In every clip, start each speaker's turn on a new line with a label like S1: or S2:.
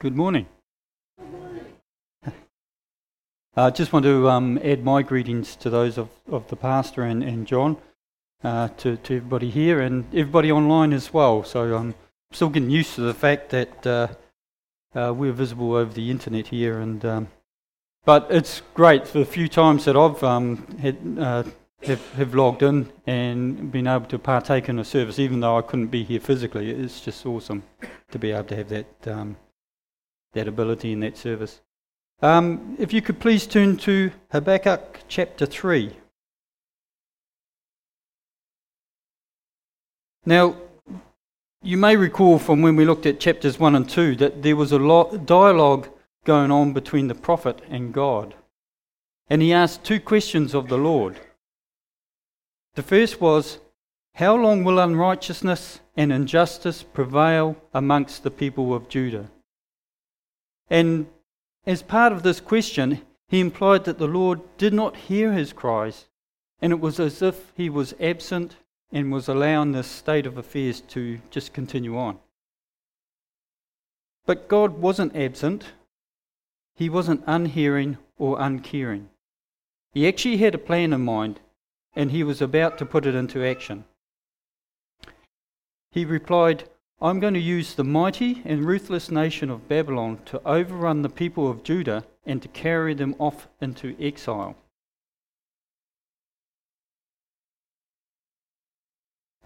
S1: Good morning. Good morning. I just want to um, add my greetings to those of, of the pastor and, and John, uh, to, to everybody here and everybody online as well. So I'm still getting used to the fact that uh, uh, we're visible over the internet here. and um, But it's great for the few times that I've um, had, uh, have, have logged in and been able to partake in a service, even though I couldn't be here physically. It's just awesome to be able to have that. That ability in that service. Um, if you could please turn to Habakkuk chapter 3. Now, you may recall from when we looked at chapters 1 and 2 that there was a lot dialogue going on between the prophet and God. And he asked two questions of the Lord. The first was, How long will unrighteousness and injustice prevail amongst the people of Judah? And as part of this question, he implied that the Lord did not hear his cries, and it was as if he was absent and was allowing this state of affairs to just continue on. But God wasn't absent, he wasn't unhearing or uncaring. He actually had a plan in mind, and he was about to put it into action. He replied, I'm going to use the mighty and ruthless nation of Babylon to overrun the people of Judah and to carry them off into exile.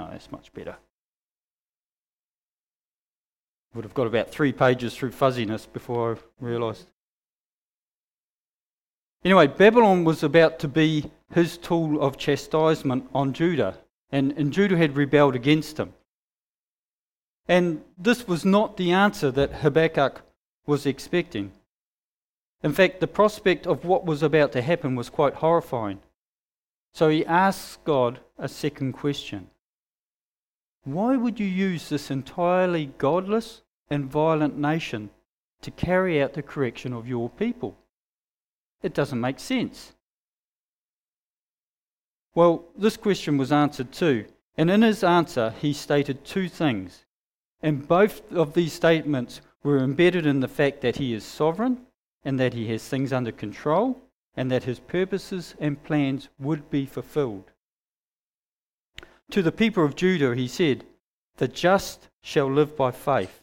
S1: Oh, that's much better. Would have got about three pages through fuzziness before I realised. Anyway, Babylon was about to be his tool of chastisement on Judah, and, and Judah had rebelled against him. And this was not the answer that Habakkuk was expecting. In fact, the prospect of what was about to happen was quite horrifying. So he asks God a second question Why would you use this entirely godless and violent nation to carry out the correction of your people? It doesn't make sense. Well, this question was answered too, and in his answer, he stated two things. And both of these statements were embedded in the fact that he is sovereign and that he has things under control and that his purposes and plans would be fulfilled. To the people of Judah, he said, The just shall live by faith.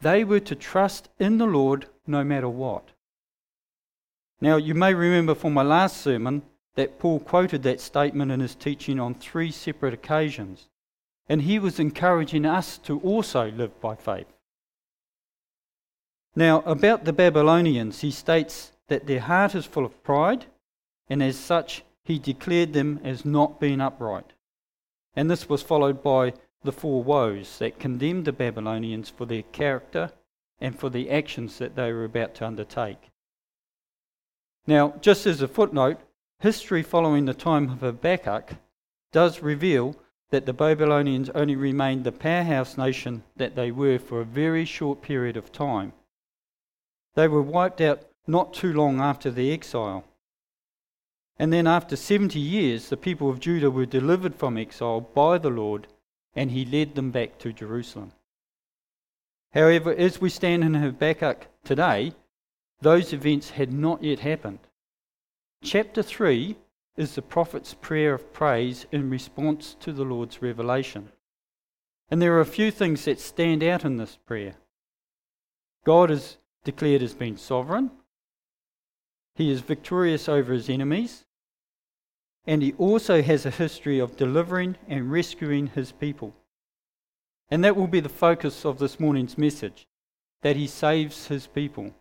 S1: They were to trust in the Lord no matter what. Now, you may remember from my last sermon that Paul quoted that statement in his teaching on three separate occasions. And he was encouraging us to also live by faith. Now, about the Babylonians, he states that their heart is full of pride, and as such, he declared them as not being upright. And this was followed by the four woes that condemned the Babylonians for their character and for the actions that they were about to undertake. Now, just as a footnote, history following the time of Habakkuk does reveal that the Babylonians only remained the powerhouse nation that they were for a very short period of time. They were wiped out not too long after the exile. And then, after 70 years, the people of Judah were delivered from exile by the Lord, and he led them back to Jerusalem. However, as we stand in Habakkuk today, those events had not yet happened. Chapter 3 is the prophet's prayer of praise in response to the Lord's revelation. And there are a few things that stand out in this prayer. God is declared as being sovereign, he is victorious over his enemies, and he also has a history of delivering and rescuing his people. And that will be the focus of this morning's message that he saves his people.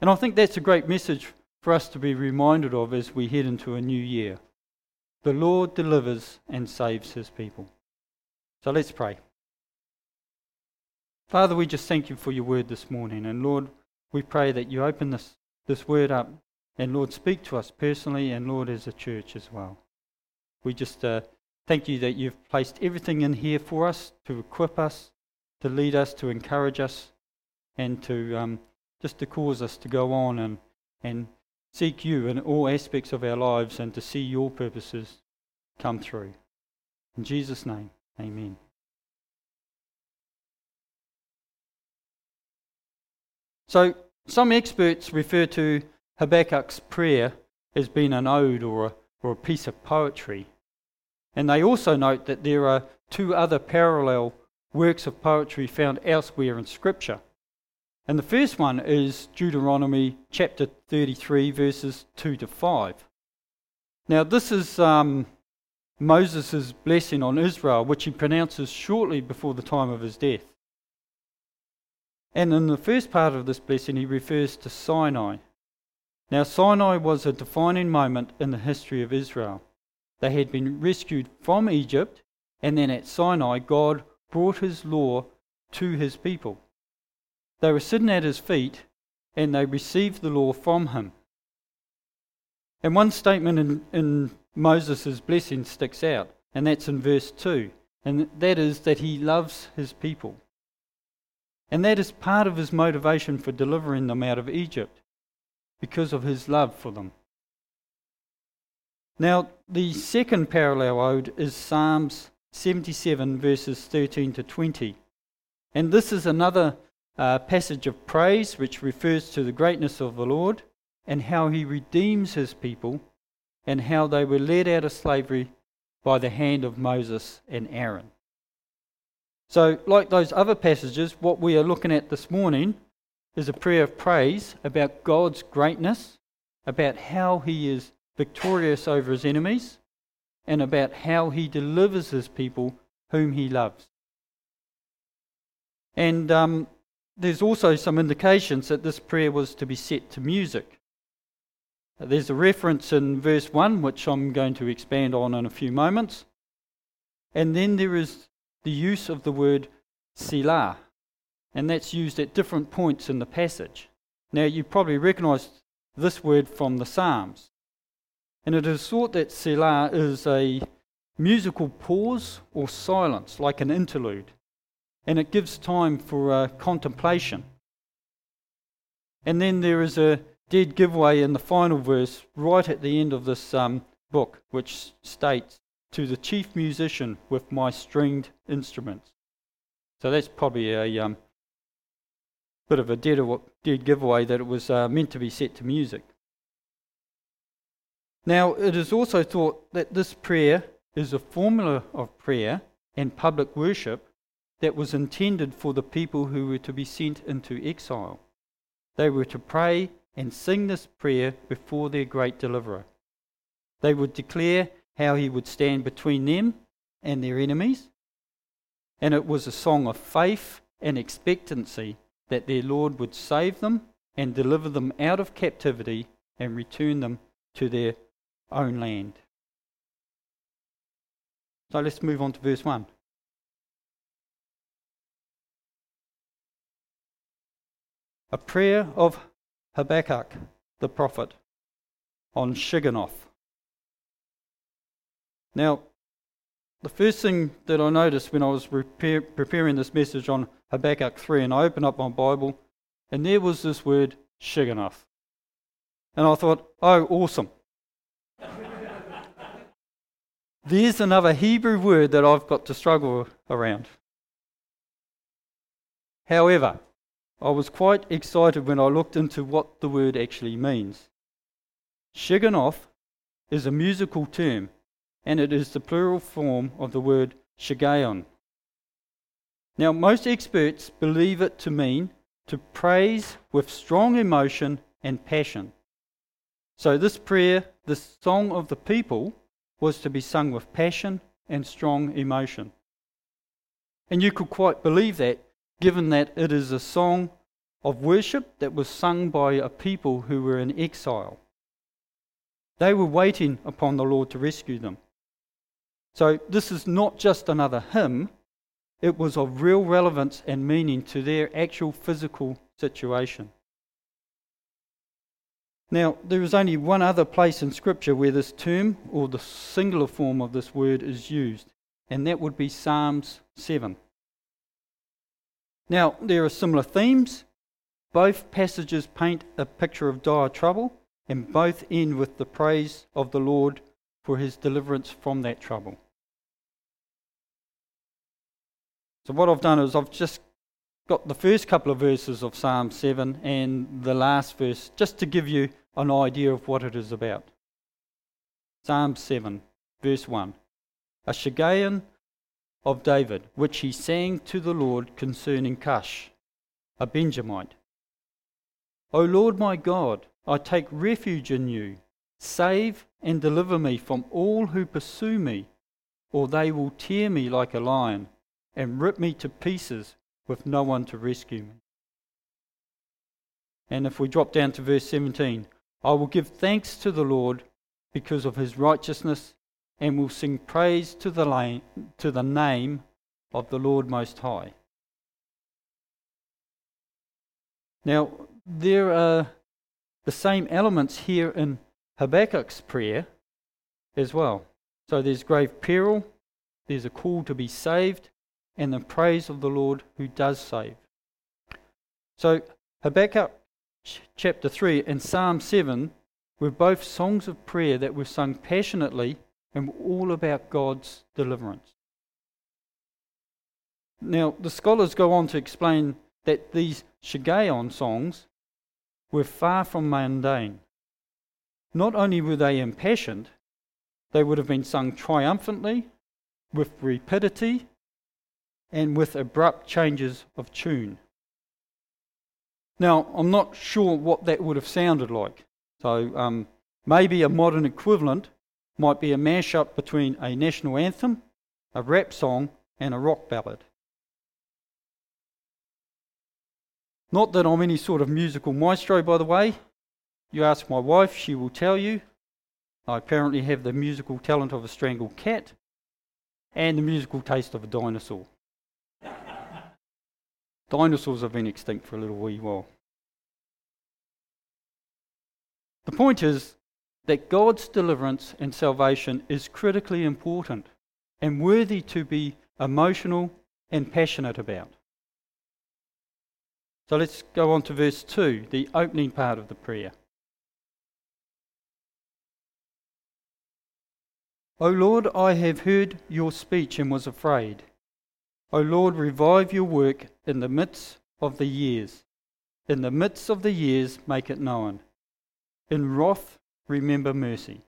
S1: And I think that's a great message for us to be reminded of as we head into a new year. The Lord delivers and saves his people. So let's pray. Father, we just thank you for your word this morning. And Lord, we pray that you open this, this word up and Lord, speak to us personally and Lord, as a church as well. We just uh, thank you that you've placed everything in here for us to equip us, to lead us, to encourage us, and to um, just to cause us to go on and, and seek you in all aspects of our lives and to see your purposes come through. In Jesus' name, amen. So, some experts refer to Habakkuk's prayer as being an ode or a, or a piece of poetry. And they also note that there are two other parallel works of poetry found elsewhere in Scripture. And the first one is Deuteronomy chapter 33, verses 2 to 5. Now, this is um, Moses' blessing on Israel, which he pronounces shortly before the time of his death. And in the first part of this blessing, he refers to Sinai. Now, Sinai was a defining moment in the history of Israel. They had been rescued from Egypt, and then at Sinai, God brought his law to his people. They were sitting at his feet, and they received the law from him. And one statement in, in Moses' blessing sticks out, and that's in verse 2, and that is that he loves his people. And that is part of his motivation for delivering them out of Egypt, because of his love for them. Now, the second parallel ode is Psalms 77, verses 13 to 20. And this is another uh, passage of praise which refers to the greatness of the Lord and how he redeems his people and how they were led out of slavery by the hand of Moses and Aaron. So, like those other passages, what we are looking at this morning is a prayer of praise about God's greatness, about how he is victorious over his enemies, and about how he delivers his people whom he loves. And um, there's also some indications that this prayer was to be set to music. There's a reference in verse 1, which I'm going to expand on in a few moments. And then there is the use of the word Selah, and that's used at different points in the passage. Now, you probably recognize this word from the Psalms. And it is thought that Selah is a musical pause or silence, like an interlude and it gives time for uh, contemplation. And then there is a dead giveaway in the final verse, right at the end of this um, book, which states, To the chief musician with my stringed instruments. So that's probably a um, bit of a dead, dead giveaway that it was uh, meant to be set to music. Now, it is also thought that this prayer is a formula of prayer and public worship that was intended for the people who were to be sent into exile. They were to pray and sing this prayer before their great deliverer. They would declare how he would stand between them and their enemies. And it was a song of faith and expectancy that their Lord would save them and deliver them out of captivity and return them to their own land. So let's move on to verse 1. A prayer of Habakkuk the prophet on Shigionoth. Now, the first thing that I noticed when I was preparing this message on Habakkuk 3, and I opened up my Bible, and there was this word Shigionoth. And I thought, oh, awesome. There's another Hebrew word that I've got to struggle around. However, I was quite excited when I looked into what the word actually means. Shigionoth is a musical term, and it is the plural form of the word shiggaion. Now, most experts believe it to mean to praise with strong emotion and passion. So, this prayer, this song of the people, was to be sung with passion and strong emotion. And you could quite believe that given that it is a song of worship that was sung by a people who were in exile. They were waiting upon the Lord to rescue them. So, this is not just another hymn, it was of real relevance and meaning to their actual physical situation. Now, there is only one other place in Scripture where this term, or the singular form of this word, is used, and that would be Psalms 7. Now, there are similar themes. Both passages paint a picture of dire trouble, and both end with the praise of the Lord for his deliverance from that trouble. So, what I've done is I've just got the first couple of verses of Psalm 7 and the last verse just to give you an idea of what it is about. Psalm 7, verse 1. A Shiggaion of David, which he sang to the Lord concerning Cush, a Benjamite. O Lord my God, I take refuge in you. Save and deliver me from all who pursue me, or they will tear me like a lion and rip me to pieces with no one to rescue me. And if we drop down to verse 17, I will give thanks to the Lord because of his righteousness and will sing praise to the, la- to the name of the Lord Most High. Now, there are the same elements here in Habakkuk's prayer as well. So there's grave peril, there's a call to be saved, and the praise of the Lord who does save. So Habakkuk chapter 3 and Psalm 7 were both songs of prayer that were sung passionately and were all about God's deliverance. Now, the scholars go on to explain that these Shiggaion songs were far from mundane. Not only were they impassioned, they would have been sung triumphantly, with rapidity, and with abrupt changes of tune. Now, I'm not sure what that would have sounded like. So, um, maybe a modern equivalent might be a mashup between a national anthem, a rap song, and a rock ballad. Not that I'm any sort of musical maestro, by the way. You ask my wife, she will tell you. I apparently have the musical talent of a strangled cat and the musical taste of a dinosaur. Dinosaurs have been extinct for a little wee while. The point is that God's deliverance and salvation is critically important and worthy to be emotional and passionate about. So let's go on to verse 2, the opening part of the prayer. O Lord, I have heard your speech and was afraid. O Lord, revive your work in the midst of the years. In the midst of the years, make it known. In wrath, remember mercy.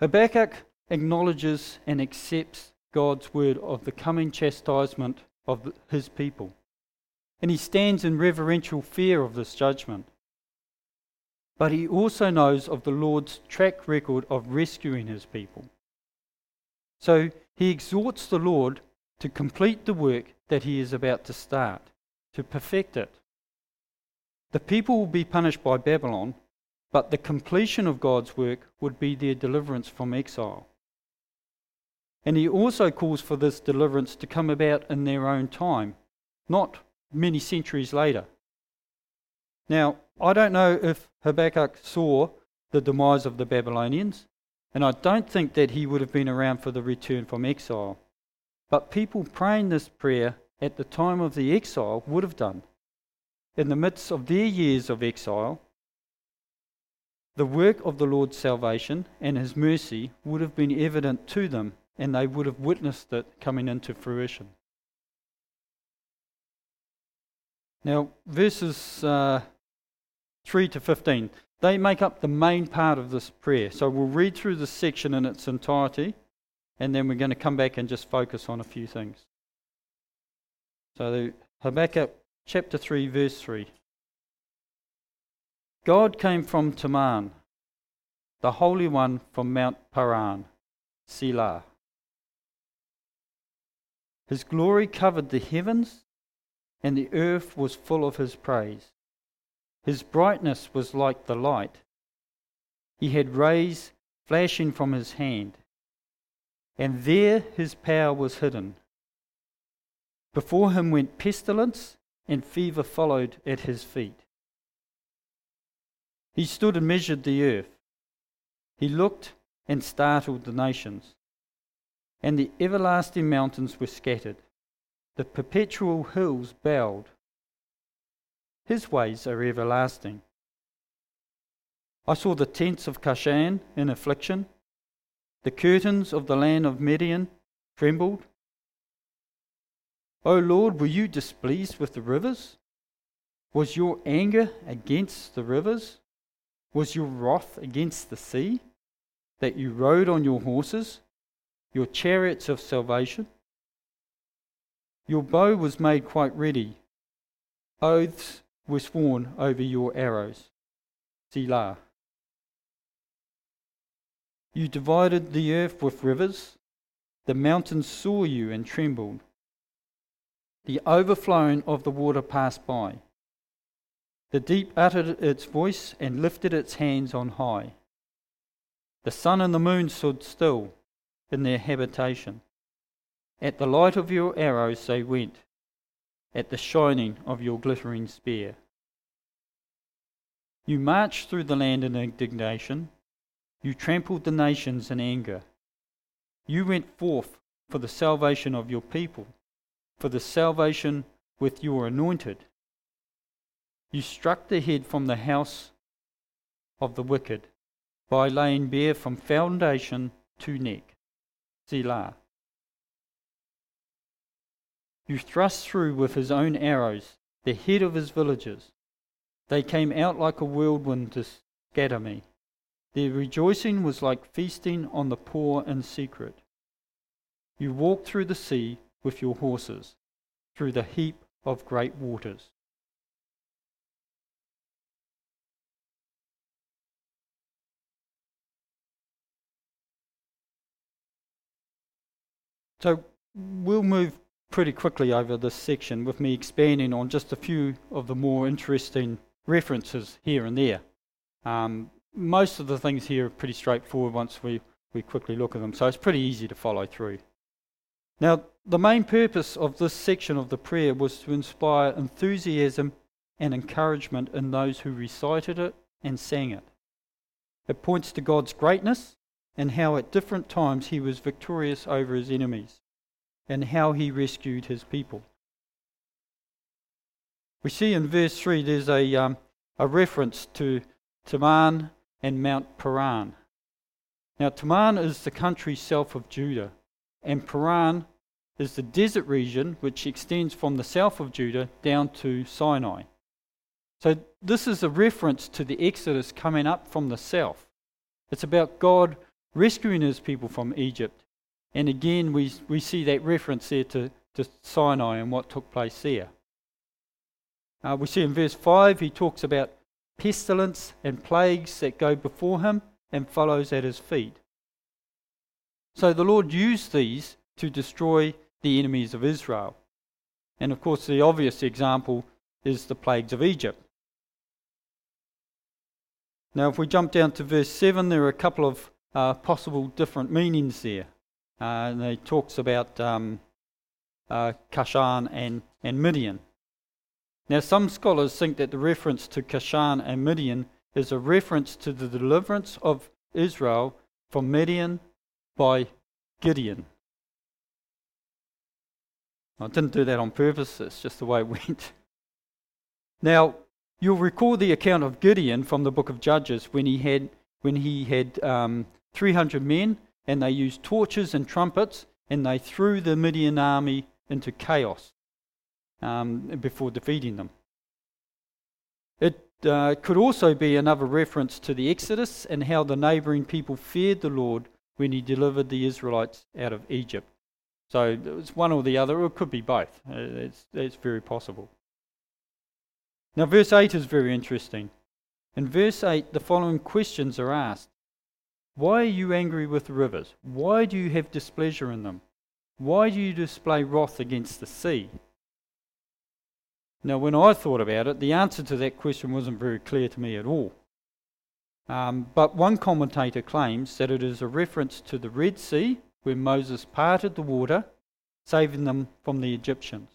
S1: Habakkuk acknowledges and accepts God's word of the coming chastisement of his people. And he stands in reverential fear of this judgment. But he also knows of the Lord's track record of rescuing his people. So he exhorts the Lord to complete the work that he is about to start, to perfect it. The people will be punished by Babylon, but the completion of God's work would be their deliverance from exile. And he also calls for this deliverance to come about in their own time, not many centuries later. Now, I don't know if Habakkuk saw the demise of the Babylonians, and I don't think that he would have been around for the return from exile. But people praying this prayer at the time of the exile would have done. In the midst of their years of exile, the work of the Lord's salvation and his mercy would have been evident to them and they would have witnessed it coming into fruition. Now, verses uh, 3 to 15, they make up the main part of this prayer. So we'll read through this section in its entirety, and then we're going to come back and just focus on a few things. So, Habakkuk chapter 3, verse 3. God came from Teman, the Holy One from Mount Paran, Selah. His glory covered the heavens, and the earth was full of his praise. His brightness was like the light. He had rays flashing from his hand, and there his power was hidden. Before him went pestilence, and fever followed at his feet. He stood and measured the earth. He looked and startled the nations and the everlasting mountains were scattered. The perpetual hills bowed. His ways are everlasting. I saw the tents of Cushan in affliction, the curtains of the land of Midian trembled? O Lord, were you displeased with the rivers? Was your anger against the rivers? Was your wrath against the sea, that you rode on your horses, your chariots of salvation? Your bow was made quite ready. Oaths were sworn over your arrows. Selah. You divided the earth with rivers. The mountains saw you and trembled. The overflowing of the water passed by. The deep uttered its voice and lifted its hands on high. The sun and the moon stood still in their habitation. At the light of your arrows they went, at the shining of your glittering spear. You marched through the land in indignation, you trampled the nations in anger. You went forth for the salvation of your people, for the salvation with your anointed. You struck the head from the house of the wicked by laying bare from foundation to neck. Selah. You thrust through with his own arrows the head of his villagers. They came out like a whirlwind to scatter me. Their rejoicing was like feasting on the poor in secret. You walked through the sea with your horses, through the heap of great waters. So we'll move pretty quickly over this section with me expanding on just a few of the more interesting references here and there. Um, most of the things here are pretty straightforward once we, we quickly look at them, so it's pretty easy to follow through. Now, the main purpose of this section of the prayer was to inspire enthusiasm and encouragement in those who recited it and sang it. It points to God's greatness and how at different times he was victorious over his enemies, and how he rescued his people. We see in verse 3 there's a, um, a reference to Teman and Mount Paran. Now, Teman is the country south of Judah, and Paran is the desert region which extends from the south of Judah down to Sinai. So, this is a reference to the Exodus coming up from the south. It's about God rescuing his people from Egypt. And again, we, we see that reference there to, to Sinai and what took place there. Uh, we see in verse 5, he talks about pestilence and plagues that go before him and follows at his feet. So the Lord used these to destroy the enemies of Israel. And of course, the obvious example is the plagues of Egypt. Now, if we jump down to verse 7, there are a couple of uh, possible different meanings there. Uh, and he talks about um, uh, Cushan and, and Midian. Now, some scholars think that the reference to Cushan and Midian is a reference to the deliverance of Israel from Midian by Gideon. I didn't do that on purpose, it's just the way it went. Now, you'll recall the account of Gideon from the book of Judges when he had, when he had um, 300 men, and they used torches and trumpets, and they threw the Midian army into chaos um, before defeating them. It uh, could also be another reference to the Exodus and how the neighbouring people feared the Lord when he delivered the Israelites out of Egypt. So it's one or the other, or it could be both. Uh, it's, it's very possible. Now, verse 8 is very interesting. In verse 8, the following questions are asked why are you angry with the rivers? Why do you have displeasure in them? Why do you display wrath against the sea? Now, when I thought about it, the answer to that question wasn't very clear to me at all. Um, but one commentator claims that it is a reference to the Red Sea, where Moses parted the water, saving them from the Egyptians,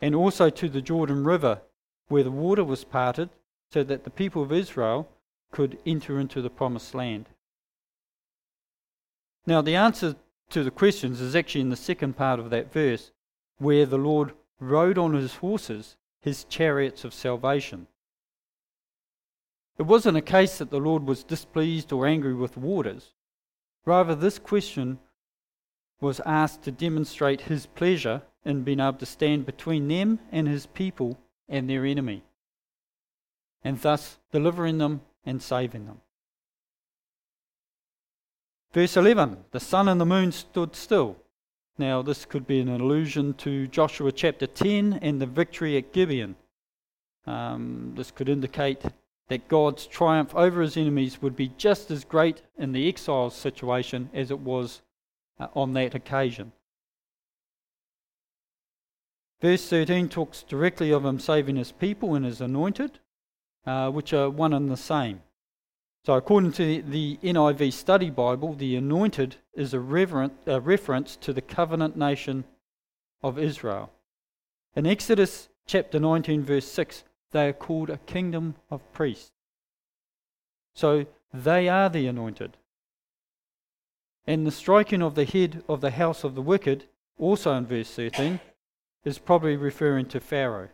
S1: and also to the Jordan River, where the water was parted so that the people of Israel could enter into the promised land. Now, the answer to the questions is actually in the second part of that verse, where the Lord rode on his horses, his chariots of salvation. It wasn't a case that the Lord was displeased or angry with waters. Rather, this question was asked to demonstrate his pleasure in being able to stand between them and his people and their enemy, and thus delivering them and saving them. Verse 11 The sun and the moon stood still. Now, this could be an allusion to Joshua chapter 10 and the victory at Gibeon. Um, this could indicate that God's triumph over his enemies would be just as great in the exile situation as it was uh, on that occasion. Verse 13 talks directly of him saving his people and his anointed, uh, which are one and the same. So, according to the NIV Study Bible, the anointed is a, reverent, a reference to the covenant nation of Israel. In Exodus chapter 19, verse 6, they are called a kingdom of priests. So, they are the anointed. And the striking of the head of the house of the wicked, also in verse 13, is probably referring to Pharaoh.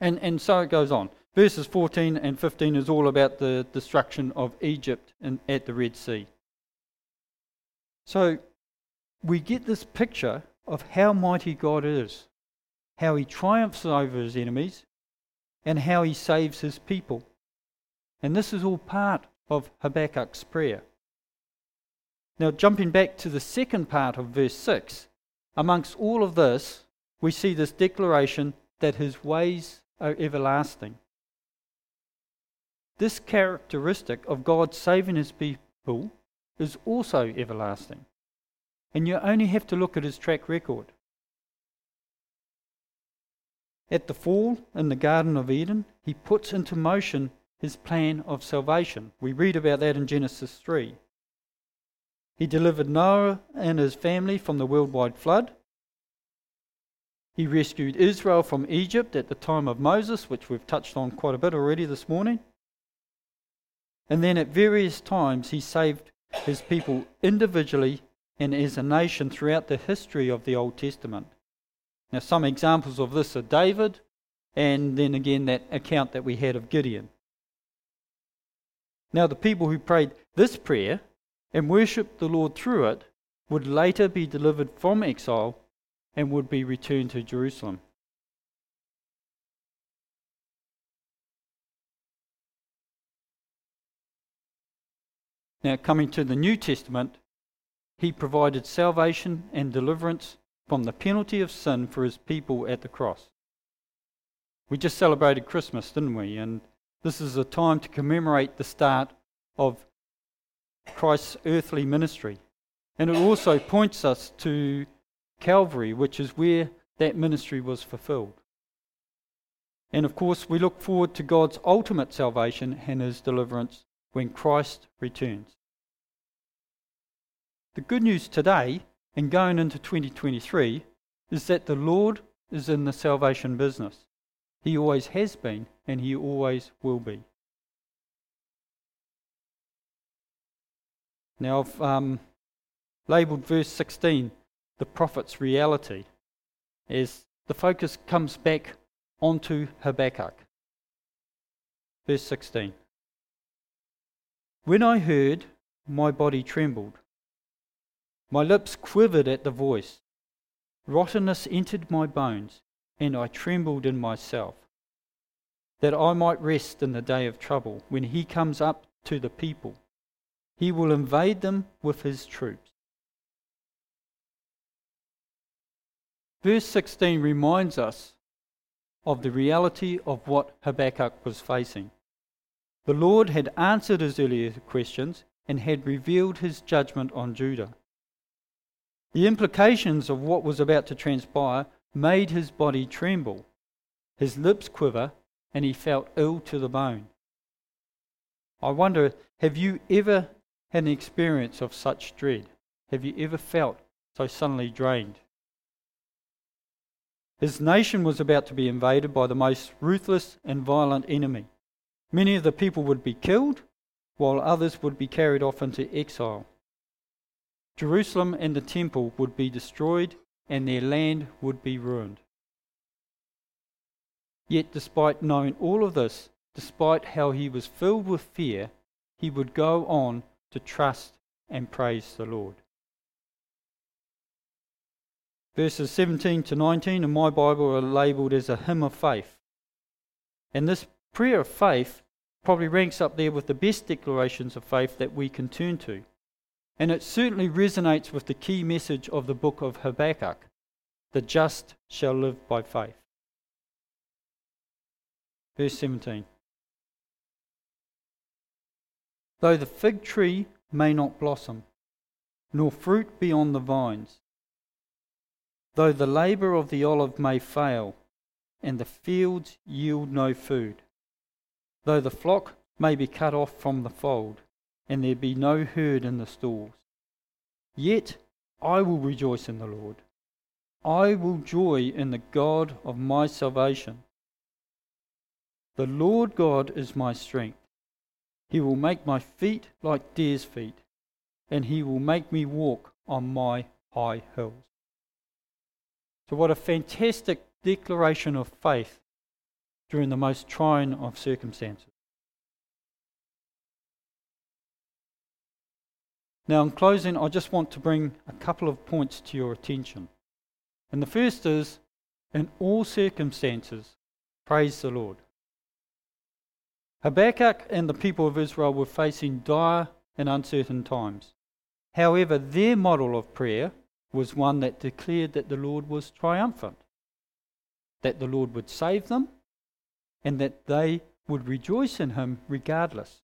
S1: And, and so it goes on. Verses 14 and 15 is all about the destruction of Egypt in, at the Red Sea. So we get this picture of how mighty God is, how he triumphs over his enemies, and how he saves his people. And this is all part of Habakkuk's prayer. Now, jumping back to the second part of verse 6, amongst all of this, we see this declaration that his ways are everlasting. This characteristic of God saving his people is also everlasting. And you only have to look at his track record. At the fall in the Garden of Eden, he puts into motion his plan of salvation. We read about that in Genesis 3. He delivered Noah and his family from the worldwide flood. He rescued Israel from Egypt at the time of Moses, which we've touched on quite a bit already this morning. And then at various times, he saved his people individually and as a nation throughout the history of the Old Testament. Now, some examples of this are David, and then again that account that we had of Gideon. Now, the people who prayed this prayer and worshipped the Lord through it would later be delivered from exile and would be returned to Jerusalem. Now, coming to the New Testament, he provided salvation and deliverance from the penalty of sin for his people at the cross. We just celebrated Christmas, didn't we? And this is a time to commemorate the start of Christ's earthly ministry. And it also points us to Calvary, which is where that ministry was fulfilled. And of course, we look forward to God's ultimate salvation and his deliverance when Christ returns. The good news today and going into 2023 is that the Lord is in the salvation business. He always has been and he always will be. Now, I've um, labelled verse 16 the prophet's reality as the focus comes back onto Habakkuk. Verse 16 When I heard, my body trembled, my lips quivered at the voice. Rottenness entered my bones, and I trembled in myself, that I might rest in the day of trouble when he comes up to the people. He will invade them with his troops. Verse 16 reminds us of the reality of what Habakkuk was facing. The Lord had answered his earlier questions and had revealed his judgment on Judah. The implications of what was about to transpire made his body tremble, his lips quiver, and he felt ill to the bone. I wonder, have you ever had an experience of such dread? Have you ever felt so suddenly drained? His nation was about to be invaded by the most ruthless and violent enemy. Many of the people would be killed, while others would be carried off into exile. Jerusalem and the temple would be destroyed, and their land would be ruined. Yet, despite knowing all of this, despite how he was filled with fear, he would go on to trust and praise the Lord. Verses 17 to 19 in my Bible are labelled as a hymn of faith. And this prayer of faith probably ranks up there with the best declarations of faith that we can turn to. And it certainly resonates with the key message of the book of Habakkuk the just shall live by faith. Verse 17 Though the fig tree may not blossom, nor fruit be on the vines, though the labour of the olive may fail, and the fields yield no food, though the flock may be cut off from the fold, and there be no herd in the stalls, yet I will rejoice in the Lord. I will joy in the God of my salvation. The Lord God is my strength. He will make my feet like deer's feet, and he will make me walk on my high hills. So, what a fantastic declaration of faith during the most trying of circumstances. Now, in closing, I just want to bring a couple of points to your attention. And the first is in all circumstances, praise the Lord. Habakkuk and the people of Israel were facing dire and uncertain times. However, their model of prayer was one that declared that the Lord was triumphant, that the Lord would save them, and that they would rejoice in Him regardless.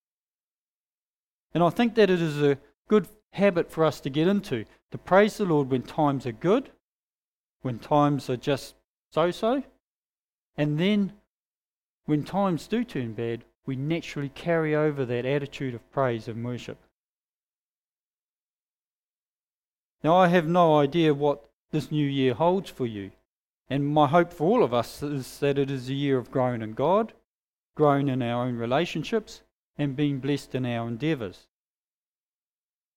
S1: And I think that it is a good habit for us to get into to praise the Lord when times are good, when times are just so so, and then when times do turn bad, we naturally carry over that attitude of praise and worship. Now, I have no idea what this new year holds for you, and my hope for all of us is that it is a year of growing in God, growing in our own relationships, and being blessed in our endeavours.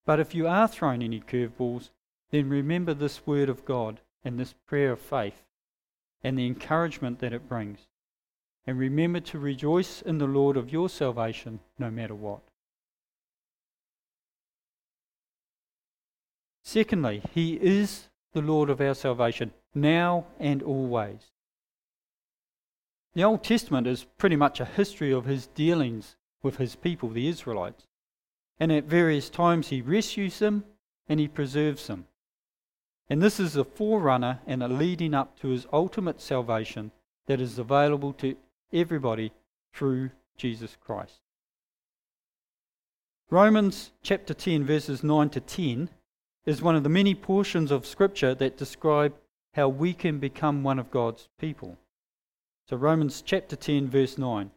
S1: But if you are thrown any curveballs, then remember this word of God and this prayer of faith and the encouragement that it brings. And remember to rejoice in the Lord of your salvation no matter what. Secondly, He is the Lord of our salvation, now and always. The Old Testament is pretty much a history of His dealings with His people, the Israelites. And at various times He rescues them and He preserves them. And this is a forerunner and a leading up to His ultimate salvation that is available to everybody through Jesus Christ. Romans chapter 10, verses 9 to 10, is one of the many portions of Scripture that describe how we can become one of God's people. So, Romans chapter 10, verse 9.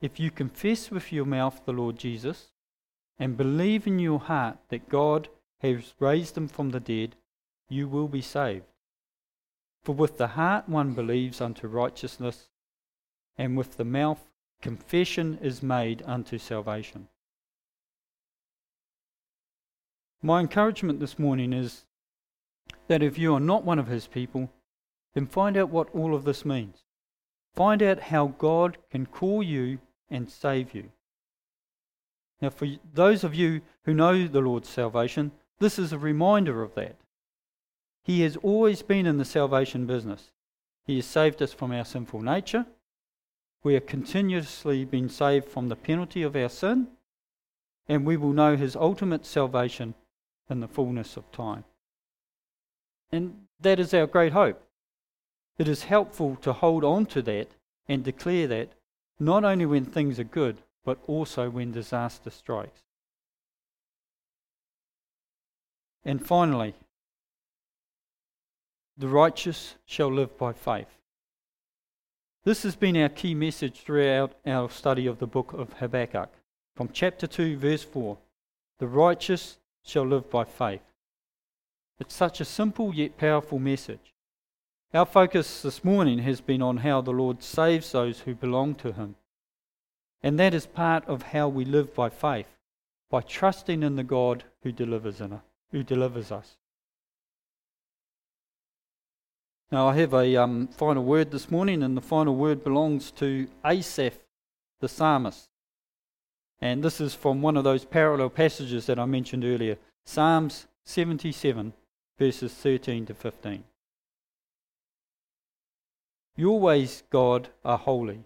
S1: If you confess with your mouth the Lord Jesus and believe in your heart that God has raised him from the dead, you will be saved. For with the heart one believes unto righteousness, and with the mouth confession is made unto salvation. My encouragement this morning is that if you are not one of his people, then find out what all of this means. Find out how God can call you and save you. Now, for those of you who know the Lord's salvation, this is a reminder of that. He has always been in the salvation business. He has saved us from our sinful nature. We are continuously being saved from the penalty of our sin, and we will know his ultimate salvation in the fullness of time. And that is our great hope. It is helpful to hold on to that and declare that not only when things are good, but also when disaster strikes. And finally, the righteous shall live by faith. This has been our key message throughout our study of the book of Habakkuk. From chapter 2, verse 4 The righteous shall live by faith. It's such a simple yet powerful message. Our focus this morning has been on how the Lord saves those who belong to Him. And that is part of how we live by faith, by trusting in the God who delivers, in, who delivers us. Now, I have a um, final word this morning, and the final word belongs to Asaph, the psalmist. And this is from one of those parallel passages that I mentioned earlier Psalms 77, verses 13 to 15. Your ways, God, are holy.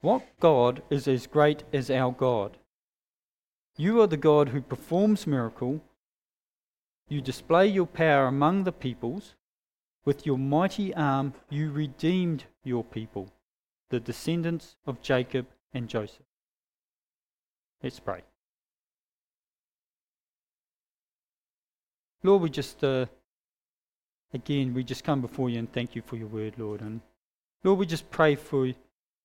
S1: What God is as great as our God? You are the God who performs miracle. You display your power among the peoples. With your mighty arm, you redeemed your people, the descendants of Jacob and Joseph. Let's pray. Lord, we just, uh, again, we just come before you and thank you for your word, Lord. And Lord, we just pray for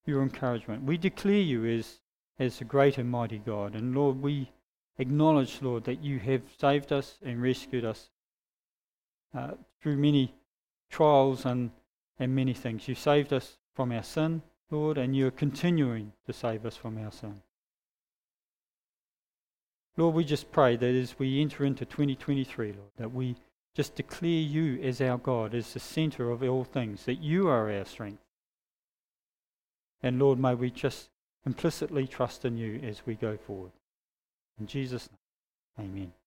S1: your encouragement. We declare you as, as a great and mighty God. And Lord, we acknowledge, Lord, that you have saved us and rescued us uh, through many trials and, and many things. You saved us from our sin, Lord, and you are continuing to save us from our sin. Lord, we just pray that as we enter into 2023, Lord, that we just declare you as our God, as the centre of all things, that you are our strength. And Lord, may we just implicitly trust in you as we go forward. In Jesus' name, amen.